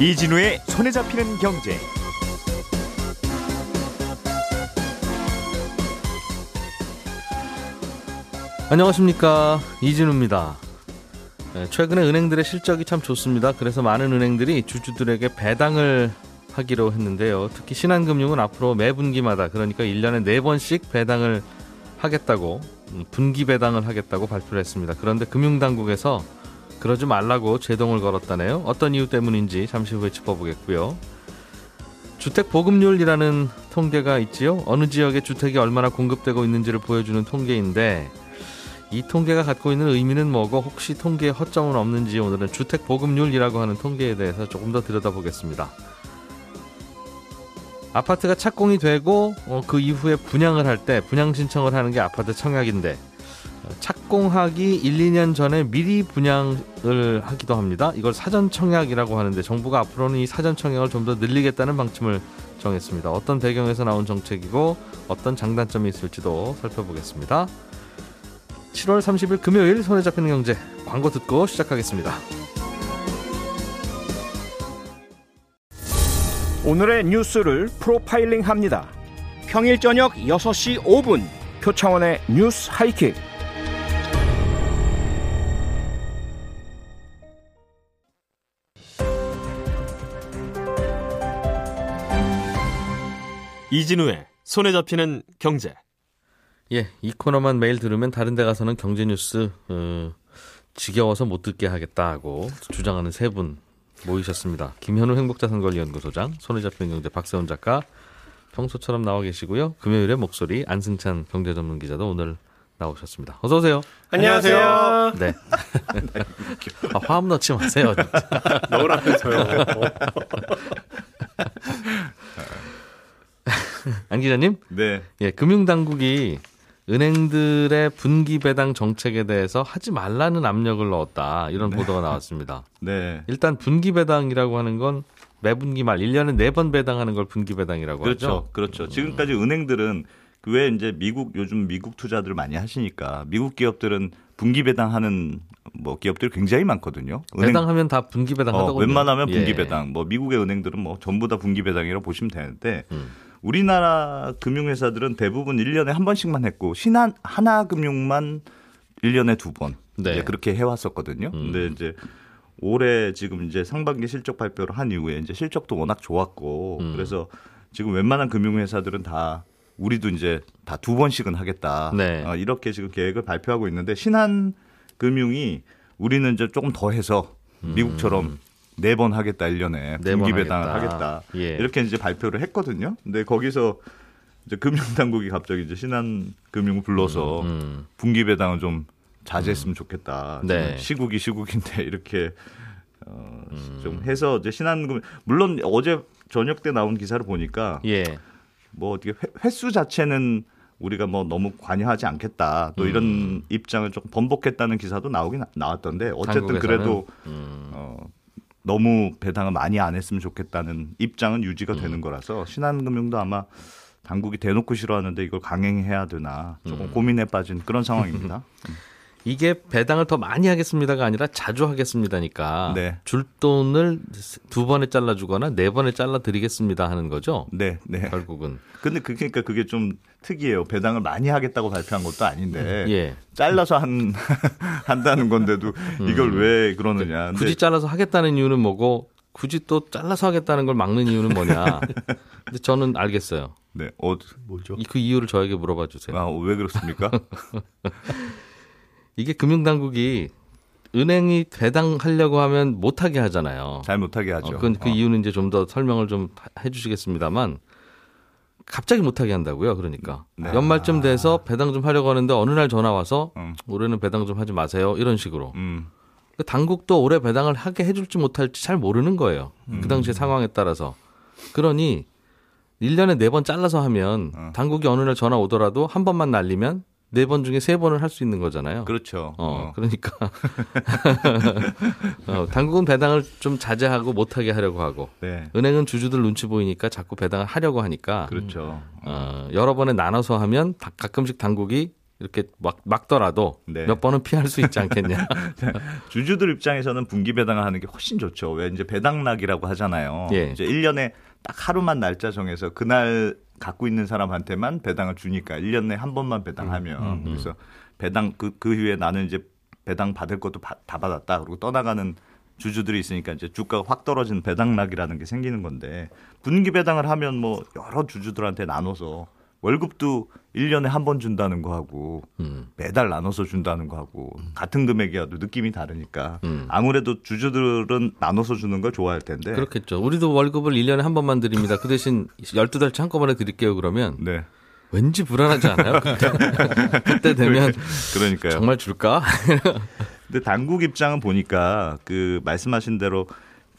이진우의 손에 잡히는 경제. 안녕하십니까 이진우입니다. 네, 최근에 은행들의 실적이 참 좋습니다. 그래서 많은 은행들이 주주들에게 배당을 하기로 했는데요. 특히 신한금융은 앞으로 매 분기마다 그러니까 1년에 4번씩 배당을 하겠다고 음, 분기 배당을 하겠다고 발표를 했습니다. 그런데 금융당국에서 그러지 말라고 제동을 걸었다네요. 어떤 이유 때문인지 잠시 후에 짚어보겠고요. 주택 보급률이라는 통계가 있지요. 어느 지역에 주택이 얼마나 공급되고 있는지를 보여주는 통계인데 이 통계가 갖고 있는 의미는 뭐고 혹시 통계에 허점은 없는지 오늘은 주택 보급률이라고 하는 통계에 대해서 조금 더 들여다보겠습니다. 아파트가 착공이 되고 어, 그 이후에 분양을 할 때 분양 신청을 하는 게 아파트 청약인데 어, 착공하기 1, 2년 전에 미리 분양을 하기도 합니다. 이걸 사전 청약이라고 하는데 정부가 앞으로는 이 사전 청약을 좀 더 늘리겠다는 방침을 정했습니다. 어떤 배경에서 나온 정책이고 어떤 장단점이 있을지도 살펴보겠습니다. 7월 30일 금요일 손에 잡히는 경제 광고 듣고 시작하겠습니다. 오늘의 뉴스를 프로파일링 합니다. 평일 저녁 6시 5분 표창원의 뉴스 하이킥. 이진우의 손에 잡히는 경제. 예, 이 코너만 매일 들으면 다른 데 가서는 경제 뉴스 어, 지겨워서 못 듣게 하겠다 하고 주장하는 세 분 모이셨습니다. 김현우 행복자산관리연구소장, 손에 잡히는 경제 박세훈 작가, 평소처럼 나와 계시고요. 금요일에 목소리 안승찬 경제전문 기자도 오늘 나오셨습니다. 어서 오세요. 안녕하세요. 네. 아, 화음 넣지 마세요. 넣으라면서요. 안 기자님? 네. 예, 금융당국이 은행들의 분기 배당 정책에 대해서 하지 말라는 압력을 넣었다. 이런 네. 보도가 나왔습니다. 네. 일단 분기 배당이라고 하는 건 매분기 말 1년에 4번 배당하는 걸 분기 배당이라고 그렇죠. 하죠. 그렇죠. 지금까지 은행들은 그왜 이제 미국 요즘 미국 투자들 많이 하시니까 미국 기업들은 분기 배당하는 뭐 기업들이 굉장히 많거든요. 은행- 배당하면 다 분기 배당 어, 하더군요. 웬만하면 분기 예. 배당. 뭐 미국의 은행들은 뭐 전부 다 분기 배당이라고 보시면 되는데 음. 우리나라 금융회사들은 대부분 1년에 한 번씩만 했고 신한 하나금융만 1년에 두 번. 네. 그렇게 해 왔었거든요. 음. 근데 이제 올해 지금 이제 상반기 실적 발표를 한 이후에 이제 실적도 워낙 좋았고 음. 그래서 지금 웬만한 금융회사들은 다 우리도 이제 다 두 번씩은 하겠다. 네. 어, 이렇게 지금 계획을 발표하고 있는데 신한 금융이 우리는 이제 조금 더 해서 미국처럼 네 번 하겠다 1년에 음. 네번 분기 배당을 하겠다. 하겠다. 예. 이렇게 이제 발표를 했거든요. 근데 거기서 이제 금융당국이 갑자기 이제 신한금융을 불러서 음. 분기 배당은 좀 자제했으면 좋겠다. 네. 시국이 시국인데 이렇게 어, 음. 좀 해서 이제 신한금 물론 어제 저녁 때 나온 기사를 보니까 예. 뭐 어떻게 회- 횟수 자체는 우리가 뭐 너무 관여하지 않겠다. 또 이런 음. 입장을 조금 번복했다는 기사도 나오긴 나- 나왔던데 어쨌든 당국에서는. 그래도 음. 어, 너무 배당을 많이 안 했으면 좋겠다는 입장은 유지가 음. 되는 거라서 신한금융도 아마 당국이 대놓고 싫어하는데 이걸 강행해야 되나 조금 음. 고민에 빠진 그런 상황입니다. 이게 배당을 더 많이 하겠습니다가 아니라 자주 하겠습니다니까 네. 줄 돈을 두 번에 잘라주거나 네 번에 잘라드리겠습니다 하는 거죠. 네, 네. 결국은 근데 그- 그러니까 그게 좀 특이해요. 배당을 많이 하겠다고 발표한 것도 아닌데 예 잘라서 한 한다는 건데도 이걸 왜 그러느냐. 근데 음. 굳이 잘라서 하겠다는 이유는 뭐고 굳이 또 잘라서 하겠다는 걸 막는 이유는 뭐냐. 근데 저는 알겠어요. 네, 어, 뭐죠? 이- 그 이유를 저에게 물어봐 주세요. 아, 왜 그렇습니까? 이게 금융당국이 은행이 배당하려고 하면 못하게 하잖아요. 잘 못하게 하죠. 어, 그, 그 어. 이유는 이제 좀 더 설명을 좀 해주시겠습니다만 갑자기 못하게 한다고요. 그러니까 네. 연말쯤 돼서 배당 좀 하려고 하는데 어느 날 전화 와서 음. 올해는 배당 좀 하지 마세요. 이런 식으로. 음, 그 당국도 올해 배당을 하게 해줄지 못할지 잘 모르는 거예요. 그 당시의 상황에 따라서. 그러니 1년에 네번 잘라서 하면 어. 당국이 어느 날 전화 오더라도 한 번만 날리면 네 번 중에 세 번을 할 수 있는 거잖아요. 그렇죠. 어, 어. 그러니까 어, 당국은 배당을 좀 자제하고 못하게 하려고 하고 네, 은행은 주주들 눈치 보이니까 자꾸 배당을 하려고 하니까 그렇죠. 어, 여러 번에 나눠서 하면 다- 가끔씩 당국이 이렇게 막 막더라도 네. 몇 번은 피할 수 있지 않겠냐. 주주들 입장에서는 분기 배당을 하는 게 훨씬 좋죠. 왜 이제 배당락이라고 하잖아요. 예. 이제 1년에 딱 하루만 날짜 정해서 그날 갖고 있는 사람한테만 배당을 주니까 1년에 한 번만 배당하면 그래서 배당 그, 그 후에 나는 이제 배당 받을 것도 바- 다 받았다. 그리고 떠나가는 주주들이 있으니까 이제 주가가 확 떨어지는 배당락이라는 게 생기는 건데 분기 배당을 하면 뭐 여러 주주들한테 나눠서 월급도 1년에 한 번 준다는 거 하고 음. 매달 나눠서 준다는 거 하고 같은 금액이어도 느낌이 다르니까 음. 아무래도 주주들은 나눠서 주는 걸 좋아할 텐데 그렇겠죠. 우리도 월급을 1년에 한 번만 드립니다. 그 대신 12달치 한꺼번에 드릴게요 그러면 네 왠지 불안하지 않아요? 그때, 그때 되면 그러니까요. 정말 줄까? 근데 당국 입장은 보니까 그 말씀하신 대로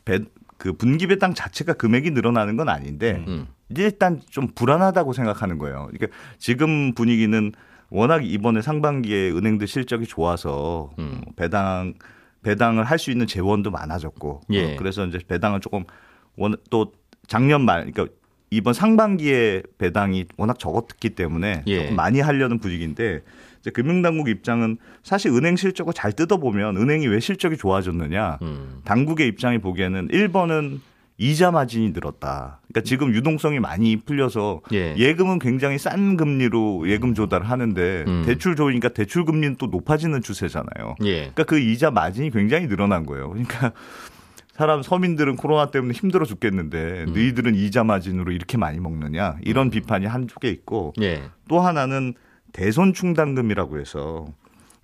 배, 그 분기 배당 자체가 금액이 늘어나는 건 아닌데 음. 이제 일단 좀 불안하다고 생각하는 거예요. 그러니까 지금 분위기는 워낙 이번에 상반기에 은행들 실적이 좋아서 음. 어, 배당 배당을 할 수 있는 재원도 많아졌고 예. 어, 그래서 이제 배당을 조금 원, 또 작년 말 그러니까 이번 상반기에 배당이 워낙 적었기 때문에 예. 조금 많이 하려는 분위기인데 이제 금융당국 입장은 사실 은행 실적을 잘 뜯어보면 은행이 왜 실적이 좋아졌느냐 음. 당국의 입장이 보기에는 1번은 이자 마진이 늘었다. 그러니까 지금 유동성이 많이 풀려서 예. 예금은 굉장히 싼 금리로 예금 조달을 하는데 음. 대출 좋으니까 대출 금리는 또 높아지는 추세잖아요. 예. 그러니까 그 이자 마진이 굉장히 늘어난 거예요. 그러니까 사람 서민들은 코로나 때문에 힘들어 죽겠는데 음. 너희들은 이자 마진으로 이렇게 많이 먹느냐 이런 비판이 한쪽에 있고 예. 또 하나는 대손 충당금이라고 해서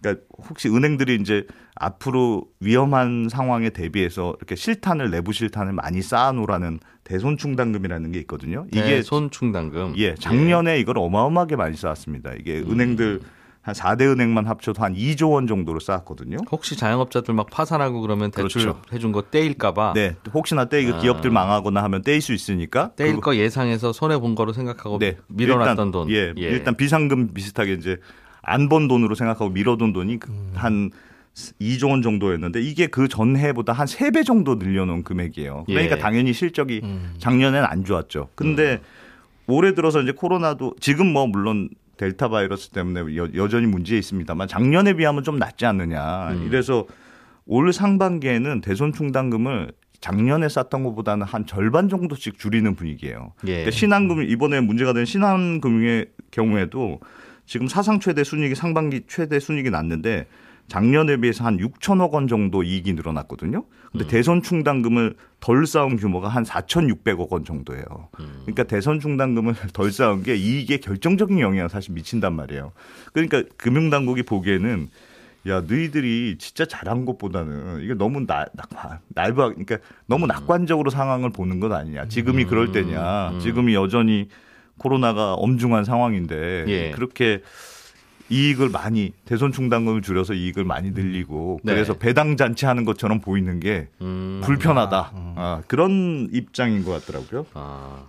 그러니까 혹시 은행들이 이제 앞으로 위험한 상황에 대비해서 이렇게 실탄을 내부 실탄을 많이 쌓아놓으라는 대손 충당금이라는 게 있거든요. 이게 손 충당금. 예 작년에 이걸 어마어마하게 많이 쌓았습니다. 이게 음. 은행들 한 4대 은행만 합쳐도 한 2조 원 정도로 쌓았거든요. 혹시 자영업자들 막 파산하고 그러면 대출 그렇죠. 해준 거 떼일까봐 네, 혹시나 떼 이거 아. 기업들 망하거나 하면 떼일 수 있으니까 떼일 거 예상해서 손해 본 거로 생각하고 네, 밀어놨던 일단, 돈. 예, 일단 비상금 비슷하게 이제 안 번 돈으로 생각하고 밀어둔 돈이 그한 2조 원 정도였는데 이게 그 전해보다 한 3배 정도 늘려놓은 금액이에요. 그러니까 예. 당연히 실적이 작년에는 안 좋았죠. 근데 올해 들어서 이제 코로나도 지금 뭐 물론 델타 바이러스 때문에 여, 여전히 문제 있습니다만 작년에 비하면 좀 낫지 않느냐. 음. 이래서 올 상반기에는 대손 충당금을 작년에 쌌던 것보다는 한 절반 정도씩 줄이는 분위기예요. 예. 그러니까 신한금융 이번에 문제가 된 신한금융의 경우에도 지금 사상 최대 순이익이 상반기 최대 순이익이 났는데 작년에 비해서 한 6천억 원 정도 이익이 늘어났거든요. 근데 대선 충당금을 덜 쌓은 규모가 한 4,600억 원 정도예요. 그러니까 대선 충당금을 덜 쌓은 게 이익에 결정적인 영향을 사실 미친단 말이에요. 그러니까 금융당국이 보기에는 야, 너희들이 진짜 잘한 것보다는 이게 너무 나, 나, 날바, 그러니까 너무 낙관적으로 상황을 보는 것 아니냐. 지금이 그럴 때냐. 지금이 여전히 코로나가 엄중한 상황인데 예. 그렇게 이익을 많이 대손 충당금을 줄여서 이익을 많이 늘리고 네. 그래서 배당 잔치 하는 것처럼 보이는 게 음. 불편하다. 아, 그런 입장인 것 같더라고요. 아.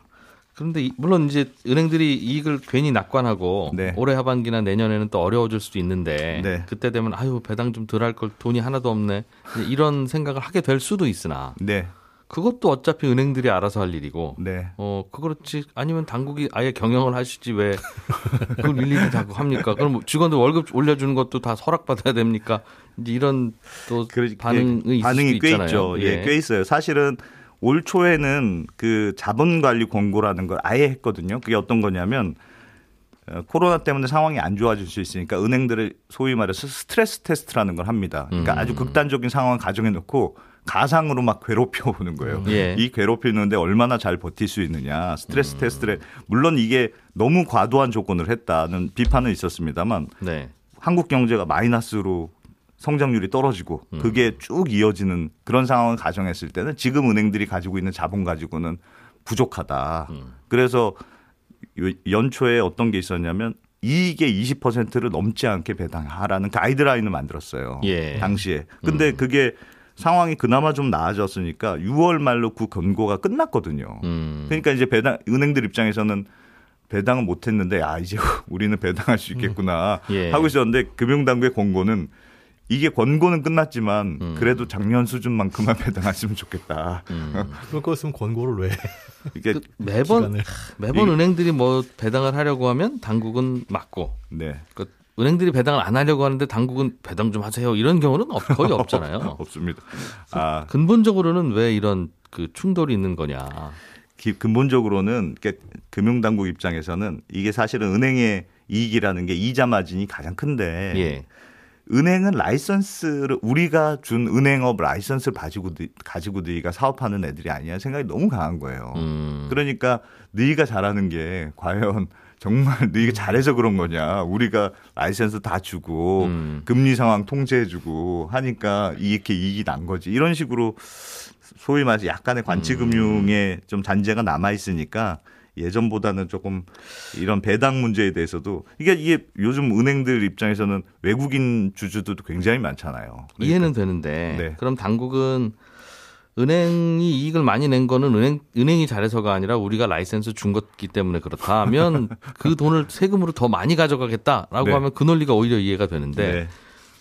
그런데 이- 물론 이제 은행들이 이익을 괜히 낙관하고 네. 올해 하반기나 내년에는 또 어려워질 수도 있는데 네. 그때 되면 아유 배당 좀 덜 할 걸 돈이 하나도 없네 이런 생각을 하게 될 수도 있으나 네, 그것도 어차피 은행들이 알아서 할 일이고 네. 어 그렇지 아니면 당국이 아예 경영을 하시지 왜 그걸 일일이 다 합니까? 그럼 뭐 직원들 월급 올려주는 것도 다 허락받아야 됩니까? 이제 이런 또 그러- 반응이 예, 반응이 꽤 있잖아요. 있죠. 예, 꽤 있어요. 사실은 올 초에는 그 자본관리 권고라는 걸 아예 했거든요. 그게 어떤 거냐면 어, 코로나 때문에 상황이 안 좋아질 수 있으니까 은행들을 소위 말해서 스트레스 테스트라는 걸 합니다. 그러니까 음. 아주 극단적인 상황을 가정해 놓고 가상으로 막 괴롭혀 보는 거예요. 예. 이 괴롭히는데 얼마나 잘 버틸 수 있느냐. 스트레스 음. 테스트를 물론 이게 너무 과도한 조건을 했다는 비판은 있었습니다만 네. 한국 경제가 마이너스로 성장률이 떨어지고 음. 그게 쭉 이어지는 그런 상황을 가정했을 때는 지금 은행들이 가지고 있는 자본 가지고는 부족하다. 음. 그래서 요- 연초에 어떤 게 있었냐면 이익의 20%를 넘지 않게 배당하라는 가이드라인을 만들었어요. 예. 당시에. 근데 음. 그게 상황이 그나마 좀 나아졌으니까 6월 말로 그 권고가 끝났거든요. 음. 그러니까 이제 배당 은행들 입장에서는 배당은 못 했는데 아 이제 우리는 배당할 수 있겠구나 예. 하고 있었는데 금융당국의 권고는 이게 권고는 끝났지만 음. 그래도 작년 수준만큼만 배당했으면 좋겠다. 그럴 거였으면 권고를 왜 이게 그 매번 시간을 매번 은행들이 뭐 배당을 하려고 하면 당국은 막고 네. 그 은행들이 배당을 안 하려고 하는데 당국은 배당 좀 하세요. 이런 경우는 없- 거의 없잖아요. 없습니다. 아, 근본적으로는 왜 이런 그 충돌이 있는 거냐. 기- 근본적으로는 금융당국 입장에서는 이게 사실은 은행의 이익이라는 게 이자 마진이 가장 큰데 예. 은행은 라이선스를 우리가 준 은행업 라이선스를 가지고 가지고 너희가 사업하는 애들이 아니야 생각이 너무 강한 거예요. 음. 그러니까 너희가 잘하는 게 과연 정말 너희가 잘해서 그런 거냐? 우리가 라이선스 다 주고 음. 금리 상황 통제해 주고 하니까 이렇게 이익이 난 거지. 이런 식으로 소위 말해서 약간의 관치 금융에 좀 잔재가 남아 있으니까 예전보다는 조금 이런 배당 문제에 대해서도 이게 이게 요즘 은행들 입장에서는 외국인 주주도 굉장히 많잖아요. 이해는 되는데 네. 그럼 당국은 은행이 이익을 많이 낸 거는 은행 은행이 잘해서가 아니라 우리가 라이센스 준 거기 때문에 그렇다 하면 그 돈을 세금으로 더 많이 가져가겠다라고 네. 하면 그 논리가 오히려 이해가 되는데 네.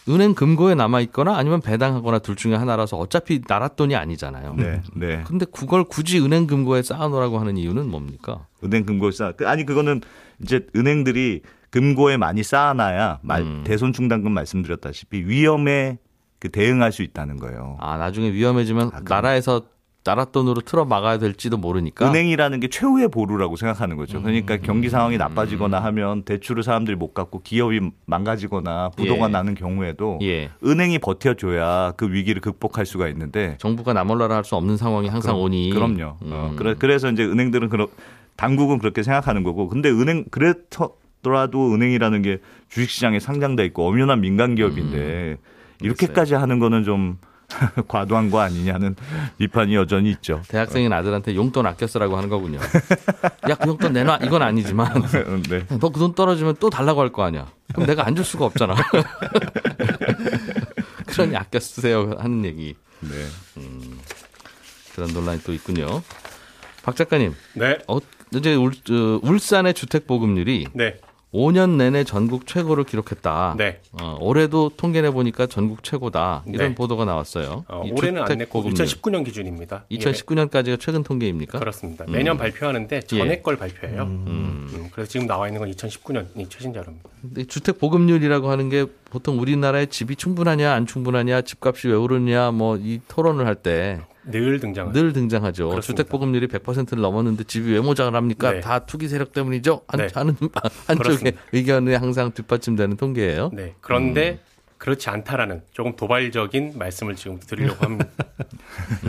은행 금고에 남아 있거나 아니면 배당하거나 둘 중에 하나라서 어차피 나라 돈이 아니잖아요. 네, 네. 근데 그걸 굳이 은행 금고에 쌓아 놓으라고 하는 이유는 뭡니까? 은행 금고 쌓 아니 그거는 이제 은행들이 금고에 많이 쌓아놔야 말, 음. 대손 충당금 말씀드렸다시피 위험에 그 대응할 수 있다는 거예요. 아 나중에 위험해지면 아. 나라에서 나라 돈으로 틀어 막아야 될지도 모르니까 은행이라는 게 최후의 보루라고 생각하는 거죠. 그러니까 경기 상황이 나빠지거나 하면 대출을 사람들이 못 갚고 기업이 망가지거나 부도가 예. 나는 경우에도 예 은행이 버텨줘야 그 위기를 극복할 수가 있는데 정부가 나몰라라 할 수 없는 상황이 항상 그럼- 오니 그럼요. 음. 어, 그래, 그래서 이제 은행들은 그런 당국은 그렇게 생각하는 거고, 근데 은행 그랬더라도 은행이라는 게 주식시장에 상장돼 있고 엄연한 민간 기업인데 이렇게까지 하는 거는 좀 과도한 거 아니냐는 비판이 여전히 있죠. 대학생인 아들한테 용돈 아껴 쓰라고 하는 거군요. 야, 그 용돈 내놔. 이건 아니지만 네. 너그 돈 떨어지면 또 달라고 할 거 아니야. 그럼 내가 안 줄 수가 없잖아. 그러니 아껴 쓰세요 하는 얘기. 네. 그런 논란이 또 있군요. 박 작가님, 네. 어, 이제 울, 어, 울산의 주택 보급률이 네. 5년 내내 전국 최고를 기록했다. 네. 어, 올해도 통계내 보니까 전국 최고다. 이런 네. 보도가 나왔어요. 어, 이 올해는 안 냈고 보급률. 2019년 기준입니다. 이게 2019년까지가 최근 통계입니까? 그렇습니다. 매년 발표하는데 전에 예. 걸 발표해요. 음, 그래서 지금 나와 있는 건 2019년이 최신 자료입니다. 주택 보급률이라고 하는 게 보통 우리나라에 집이 충분하냐 안 충분하냐 집값이 왜 오르냐 뭐 이 토론을 할때 늘늘 등장하죠. 등장하죠. 그렇습니다. 주택 보급률이 100%를 넘었는데 집이 왜 모자를 합니까? 네. 다 투기 세력 때문이죠. 한, 네. 하는 한쪽의. 의견에 항상 뒷받침되는 통계예요. 네. 그런데 음. 그렇지 않다라는 조금 도발적인 말씀을 지금 드리려고 합니다.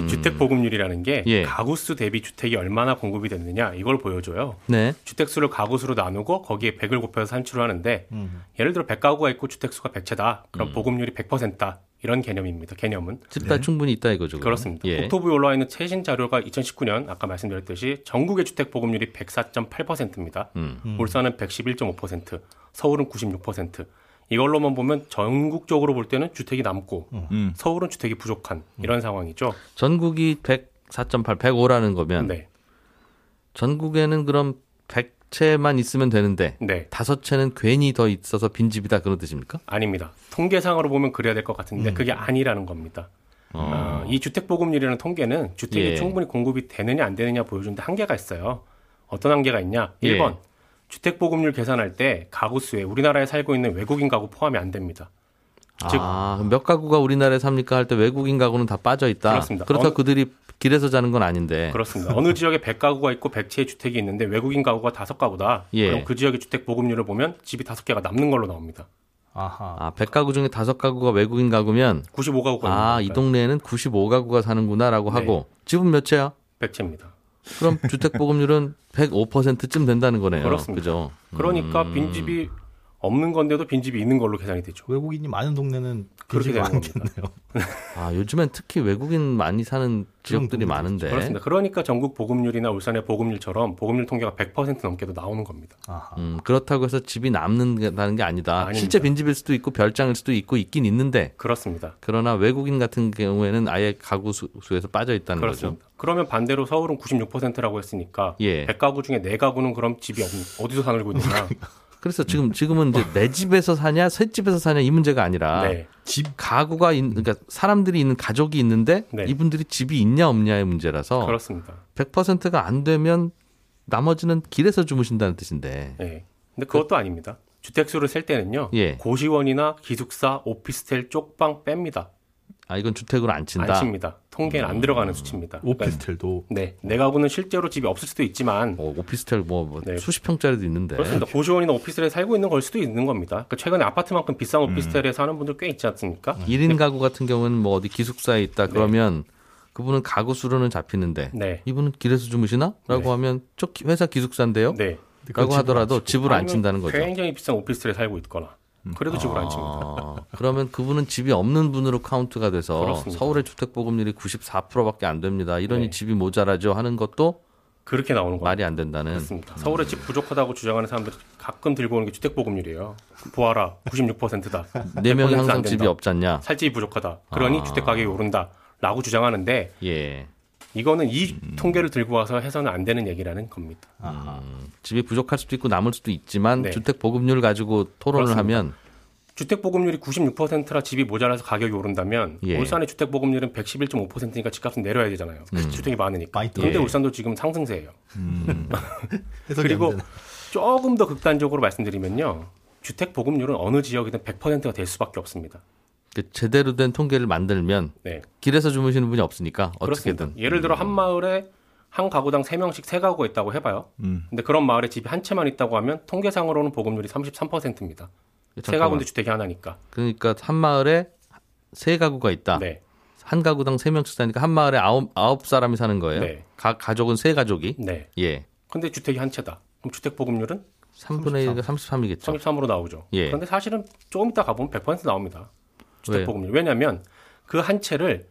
주택 보급률이라는 게 음. 예. 가구 수 대비 주택이 얼마나 공급이 됐느냐 이걸 보여줘요. 네. 주택 수를 가구 수로 나누고 거기에 100을 곱해서 산출을 하는데 음. 예를 들어 100가구가 있고 주택 수가 100채다. 음. 그럼 보급률이 100%다. 이런 개념입니다. 개념은. 집다 충분히 있다 이거죠. 그렇습니다. 예. 국토부에 올라와 있는 최신 자료가 2019년 아까 말씀드렸듯이 전국의 주택 보급률이 104.8%입니다. 음. 울산은 111.5%, 서울은 96%. 이걸로만 보면 전국적으로 볼 때는 주택이 남고 음. 서울은 주택이 부족한 이런 상황이죠. 전국이 104.8, 105라는 거면 네. 전국에는 그럼 100 채만 있으면 되는데 네. 다섯 채는 괜히 더 있어서 빈집이다 그런 뜻입니까? 아닙니다. 통계상으로 보면 그래야 될것 음. 같은데 그게 아니라는 겁니다. 어, 이 주택 보급률이라는 통계는 주택이 예. 충분히 공급이 되느냐 안 되느냐 보여주는데 한계가 있어요. 어떤 한계가 있냐? 예. 1번. 주택 보급률 계산할 때 가구 수에 우리나라에 살고 있는 외국인 가구 포함이 안 됩니다. 즉 아, 몇 가구가 우리나라에 삽니까 할 때 외국인 가구는 다 빠져 있다. 그렇습니다. 그렇다고 어느- 그들이 길에서 자는 건 아닌데. 그렇습니다. 어느 지역에 100가구가 있고 100채의 주택이 있는데 외국인 가구가 5가구다. 예. 그럼 그 지역의 주택 보급률을 보면 집이 5개가 남는 걸로 나옵니다. 아하. 아, 100가구 중에 5가구가 외국인 가구면 95가구가 아, 이 동네에는 95가구가 사는구나라고 네. 하고 집은 몇 채야? 100채입니다. 그럼 주택 보급률은 105%쯤 된다는 거네요. 그렇습니다. 그죠? 그러니까 음. 빈집이 없는 건데도 빈집이 있는 걸로 계산이 되죠. 외국인이 많은 동네는 그렇게 되는 겁니다. 많겠네요. 아, 요즘엔 특히 외국인 많이 사는 지역들이 많은데. 그렇습니다. 그러니까 전국 보급률이나 울산의 보급률처럼 보급률 통계가 100% 넘게도 나오는 겁니다. 아하. 음, 그렇다고 해서 집이 남는다는 게 아니다. 아닙니다. 실제 빈집일 수도 있고 별장일 수도 있고 있긴 있는데 그렇습니다. 그러나 외국인 같은 경우에는 아예 가구 수, 수에서 빠져 있다는 거죠. 그렇습니다. 그러면 반대로 서울은 96%라고 했으니까 예. 100가구 중에 4가구는 그럼 집이 없, 어디서 살고 있느냐? 그래서 지금 지금은 이제 내 집에서 사냐, 새 집에서 사냐 이 문제가 아니라 네. 집 가구가 있, 그러니까 사람들이 있는 가족이 있는데 네. 이분들이 집이 있냐 없냐의 문제라서 그렇습니다. 100%가 안 되면 나머지는 길에서 주무신다는 뜻인데. 네. 근데 그것도 아닙니다. 주택수를 셀 때는요. 예. 고시원이나 기숙사, 오피스텔 쪽방 뺍니다. 아 이건 주택으로 안 친다. 안 칩니다. 통계는 안 들어가는 수치입니다. 오피스텔도 네, 내 가구는 실제로 집이 없을 수도 있지만 어, 오피스텔 뭐, 뭐 네. 수십 평짜리도 있는데. 그렇습니다. 고시원이나 오피스텔에 살고 있는 걸 수도 있는 겁니다. 그러니까 최근에 아파트만큼 비싼 오피스텔에 사는 분들 꽤 있지 않습니까? 음. 1인 가구 같은 경우는 뭐 어디 기숙사에 있다 그러면 그분은 가구 수로는 잡히는데 네. 이분은 길에서 주무시나? 라고 네. 하면 저 기- 회사 기숙사인데요? 네. 라고 하더라도 집으로 안 친다는 거죠. 굉장히 비싼 오피스텔에 살고 있거나 그래도 집으로 안 칩니다. 아, 그러면 그분은 집이 없는 분으로 카운트가 돼서 그렇습니다. 서울의 주택 보급률이 94%밖에 안 됩니다. 이러니 네. 집이 모자라죠 하는 것도 그렇게 나오는 겁니다. 말이 안 된다는. 그렇습니다. 서울에 집 부족하다고 주장하는 사람들이 가끔 들고 오는 게 주택 보급률이에요. 보아라, 96%다. 네 명이 100%안 항상. 집이 없잖냐. 살 집이 부족하다. 그러니 아. 주택 가격이 오른다라고 주장하는데 예. 이거는 이 통계를 들고 와서 해서는 안 되는 얘기라는 겁니다. 집이 부족할 수도 있고 남을 수도 있지만 네. 주택 보급률 가지고 토론을 그렇습니다. 하면 주택 보급률이 96%라 집이 모자라서 가격이 오른다면 예. 울산의 주택 보급률은 111.5%니까 집값은 내려야 되잖아요. 음. 주택이 많으니까. 많이 그런데 예. 울산도 지금 상승세예요. 해석이 그리고. 조금 더 극단적으로 말씀드리면요. 주택 보급률은 어느 지역이든 100%가 될 수밖에 없습니다. 그 제대로 된 통계를 만들면 네. 길에서 주무시는 분이 없으니까 그렇습니다. 어떻게든 예를 들어 한 마을에 한 가구당 3명씩 세 가구가 있다고 해봐요. 음. 근데 그런 마을에 집이 한 채만 있다고 하면 통계상으로는 보급률이 33%입니다. 세. 가구인데 주택이 하나니까. 그러니까 한 마을에 세 가구가 있다. 네. 한 가구당 세 명씩 사니까 한 마을에 아홉 아홉 사람이 사는 거예요. 네. 가, 가족은 세 가족이. 네. 예. 근데 주택이 한 채다. 그럼 주택 보급률은 3분의 1가 33이겠죠. 33으로 나오죠. 예. 그런데 사실은 조금 이따 가보면 100% 나옵니다. 주택 왜요? 보급률. 왜냐하면 그 한 채를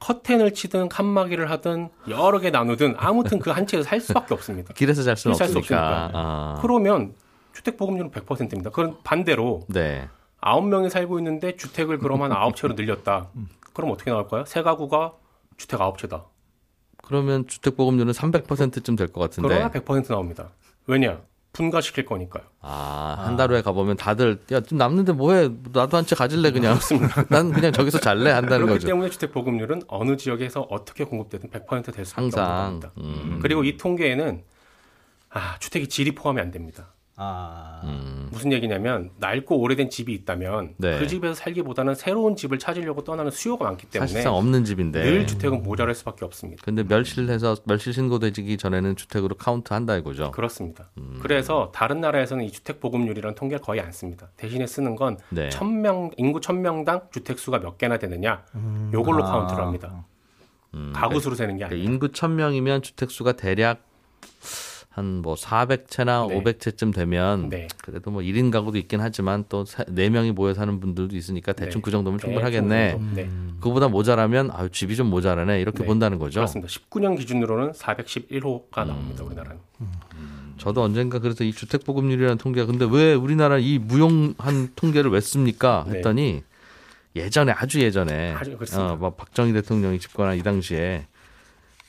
커튼을 치든 칸막이를 하든 여러 개 나누든 아무튼 그 한 채를 살 수밖에 없습니다. 길에서 잘 수는 없으니까. 없으니까. 아. 그러면 주택 보급률은 100%입니다. 그럼 반대로 네. 아홉 명이 살고 있는데 주택을 그럼 한 아홉 채로 늘렸다. 그럼 어떻게 나올까요? 세 가구가 주택 아홉 채다. 그러면 주택 보급률은 300%쯤 될 것 같은데. 그러나 100% 나옵니다. 왜냐? 분가시킬 거니까요. 아, 한 달 후에 가보면 다들, 야, 좀 남는데 뭐해? 나도 한 채 가질래, 그냥. 난 그냥 저기서 잘래? 한다는 그렇기 거죠. 때문에 주택 보급률은 어느 지역에서 어떻게 공급되든 100%될 수밖에 없는 항상. 겁니다. 음. 그리고 이 통계에는 아, 주택이 질이 포함이 안 됩니다. 아, 음. 무슨 얘기냐면 낡고 오래된 집이 있다면 네. 그 집에서 살기보다는 새로운 집을 찾으려고 떠나는 수요가 많기 때문에 사실상 없는 집인데. 늘 주택은 모자랄 수밖에 없습니다. 근데 멸실해서, 멸실 신고되기 전에는 주택으로 카운트 한다 이거죠. 그렇습니다. 음. 그래서 다른 나라에서는 이 주택 보급률이라는 통계를 거의 안 씁니다. 대신에 쓰는 건 네. 천명 인구 천명당 주택 수가 몇 개나 되느냐 요걸로 아. 카운트를 합니다. 음, 가구 수로 세는 게 그러니까 아니에요. 인구 1000명이면 주택 수가 대략 한 뭐 400채나 네. 500채쯤 되면 네. 그래도 뭐 1인 가구도 있긴 하지만 또 4명이 모여 사는 분들도 있으니까 대충 네. 그 정도면 충분하겠네. 그 정도. 네. 그보다 모자라면 아유 집이 좀 모자라네 이렇게 네. 본다는 거죠. 그렇습니다. 19년 기준으로는 411호가 음. 나옵니다. 우리나라는. 저도 언젠가 그래서 이 주택 보급률이라는 통계가 근데 왜 우리나라 이 무용한 통계를 왜 씁니까? 네. 했더니 예전에 아주 예전에 아주. 어, 뭐 박정희 대통령이 집권한 이 당시에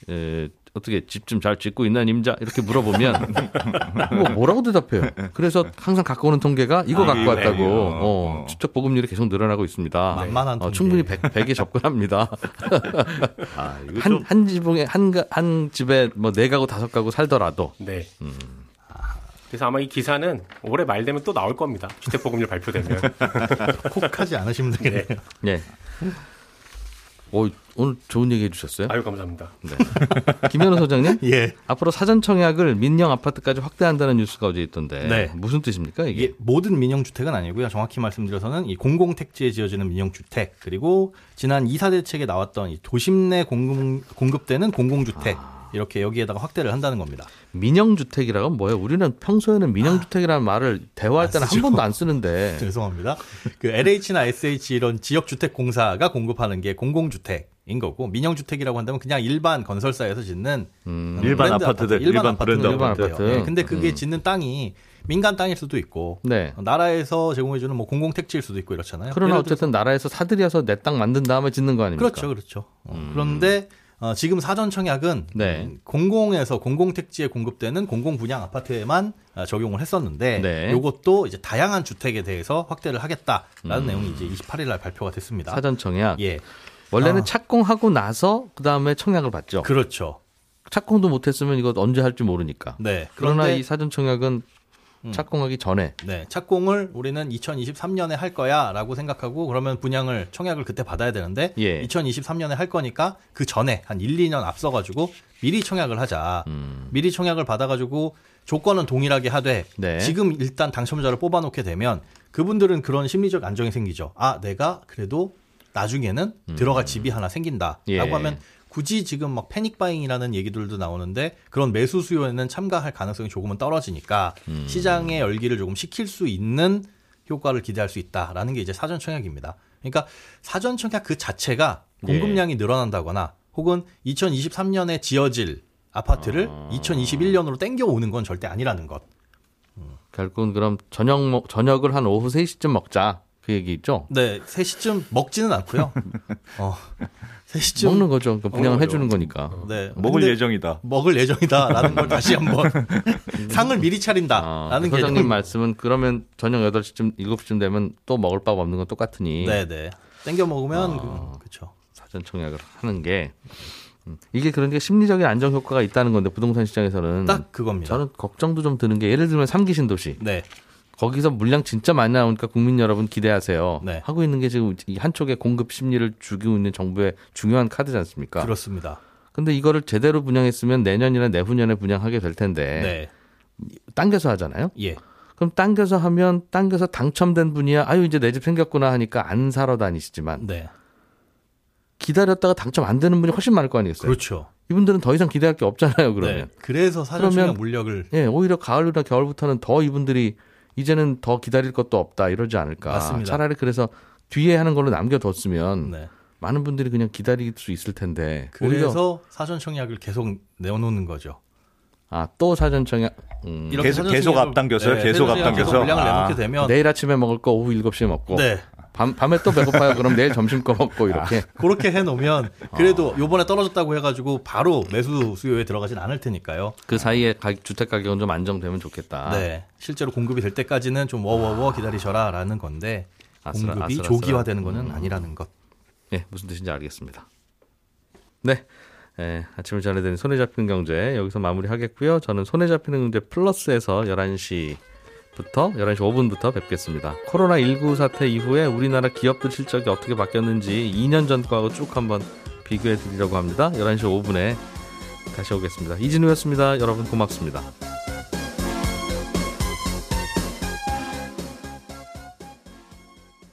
에, 어떻게 집 좀 잘 짓고 있나 임자 이렇게 물어보면 뭐 뭐라고 대답해요. 그래서 항상 갖고 오는 통계가 이거 아, 갖고 이거, 왔다고. 어, 어. 주택 보급률이 계속 늘어나고 있습니다. 만만한 어, 통계. 충분히 100, 100 에 접근합니다. 아, 한, 좀 한 지붕에, 한, 가- 한 집에 뭐 네 가구, 다섯 가구 살더라도. 네. 음. 그래서 아마 이 기사는 올해 말 되면 또 나올 겁니다. 주택 보급률 발표되면. 콕하지 않으시면 되겠네요. 예. 오, 오늘 좋은 얘기 해주셨어요. 아유 감사합니다. 김현우 소장님, 예. 앞으로 사전 청약을 민영 아파트까지 확대한다는 뉴스가 어제 있던데. 네. 무슨 뜻입니까, 이게? 이게 모든 민영 주택은 아니고요. 정확히 말씀드려서는 이 공공 택지에 지어지는 민영 주택 그리고 지난 이사 대책에 나왔던 이 도심 내 공급, 공급되는 공공 주택 이렇게 여기에다가 확대를 한다는 겁니다. 민영주택이라고 뭐예요? 우리는 평소에는 민영주택이라는 말을 대화할 때는 한 쓰죠. 번도 안 쓰는데. 죄송합니다. 그 LH나 SH 이런 지역주택공사가 공급하는 게 공공주택 인 거고 민영주택이라고 한다면 그냥 일반 건설사에서 짓는 음, 일반 브랜드 아파트들, 아파트, 일반 일반 브랜드 일반. 아파트. 네, 근데 그게 음. 짓는 땅이 민간 땅일 수도 있고 네. 나라에서 제공해주는 뭐 공공 택지일 수도 있고 이렇잖아요. 그러나 어쨌든 나라에서 사들여서 내 땅 만든 다음에 짓는 거 아닙니까? 그렇죠, 그렇죠. 어, 그런데 어, 지금 사전 청약은 네. 음, 공공에서 공공 택지에 공급되는 공공 분양 아파트에만 어, 적용을 했었는데 네. 이것도 이제 다양한 주택에 대해서 확대를 하겠다라는 내용이 이제 28일 날 발표가 됐습니다. 음. 사전 청약. 예, 원래는 아. 착공하고 나서 그 다음에 청약을 받죠. 그렇죠. 착공도 못했으면 이거 언제 할지 모르니까. 네. 그러나 이 사전 청약은 음. 착공하기 전에. 네, 착공을 우리는 2023년에 할 거야라고 생각하고 그러면 분양을 청약을 그때 받아야 되는데 예. 2023년에 할 거니까 그 전에 한 1, 2년 앞서 가지고 미리 청약을 하자. 음. 미리 청약을 받아 가지고 조건은 동일하게 하되 네. 지금 일단 당첨자를 뽑아 놓게 되면 그분들은 그런 심리적 안정이 생기죠. 아, 내가 그래도 나중에는 들어갈 집이 하나 생긴다라고 음. 예. 하면 굳이 지금 막 패닉 바잉이라는 얘기들도 나오는데 그런 매수 수요에는 참가할 가능성이 조금은 떨어지니까 음. 시장의 열기를 조금 식힐 수 있는 효과를 기대할 수 있다라는 게 이제 사전 청약입니다. 그러니까 사전 청약 그 자체가 예. 공급량이 늘어난다거나 혹은 2023년에 지어질 아파트를 아. 2021년으로 땡겨 오는 건 절대 아니라는 것. 결국은 그럼 저녁 먹, 저녁을 한 오후 3시쯤 먹자. 그 얘기 있죠? 네, 3시쯤 먹지는 않고요. 어, 3시쯤 먹는 거죠. 그 분양을 먹는 해주는 거죠. 거니까. 네, 먹을 예정이다. 먹을 예정이다라는 걸 다시 한번 상을 미리 아, 차린다라는 게 소장님 말씀은 그러면 저녁 8시쯤, 7시쯤 되면 또 먹을 밥 없는 건 똑같으니 네, 네. 땡겨 먹으면 아. 그, 그렇죠. 사전 청약을 하는 게 음, 이게 그런 게 심리적인 안정 효과가 있다는 건데 부동산 시장에서는 딱 그겁니다. 저는 걱정도 좀 드는 게 예를 들면 삼기 신도시 네, 거기서 물량 진짜 많이 나오니까 국민 여러분 기대하세요. 네. 하고 있는 게 지금 이 한쪽에 공급 심리를 주고 있는 정부의 중요한 카드지 않습니까? 그렇습니다. 근데 이거를 제대로 분양했으면 내년이나 내후년에 분양하게 될 텐데 네, 당겨서 하잖아요. 예, 그럼 당겨서 하면 당겨서 당첨된 분이야. 아유 이제 내 집 생겼구나 하니까 안 사러 다니시지만 네, 기다렸다가 당첨 안 되는 분이 훨씬 많을 거 아니겠어요. 그렇죠. 이분들은 더 이상 기대할 게 없잖아요. 그러면 네, 그래서 사전 그러면- 물력을 예 오히려 가을이나 겨울부터는 더 이분들이 이제는 더 기다릴 것도 없다 이러지 않을까. 맞습니다. 차라리 그래서 뒤에 하는 걸로 남겨뒀으면 네. 많은 분들이 그냥 기다릴 수 있을 텐데 오히려 그래서 사전 청약을 계속 내어놓는 거죠. 아 또 사전 청약 음, 계속- 계속 앞당겨서요? 네, 계속 앞당겨서? 물량을 아. 내놓게 되면 내일 아침에 먹을 거 오후 7시에 먹고 네, 밤, 밤에 또 배고파요. 그럼 내일 점심 거 먹고 이렇게 그렇게 해놓으면 그래도 요번에 떨어졌다고 해가지고 바로 매수 수요에 들어가진 않을 테니까요. 그 사이에 가- 주택 가격은 좀 안정되면 좋겠다. 네, 실제로 공급이 될 때까지는 좀 워워워 기다리셔라 라는 건데 아슬아- 공급이 아슬아슬한. 조기화되는 거는 음. 아니라는 것. 예, 무슨 뜻인지 알겠습니다. 네. 예, 아침을 전해드린 손에 잡히는 경제 여기서 마무리하겠고요. 저는 손에 잡히는 경제 플러스에서 11시 부터 11시 5분부터 뵙겠습니다. 코로나19 사태 이후에 우리나라 기업들 실적이 어떻게 바뀌었는지 2년 전과하고 쭉 한번 비교해 드리려고 합니다. 11시 5분에 다시 오겠습니다. 이진우였습니다. 여러분 고맙습니다.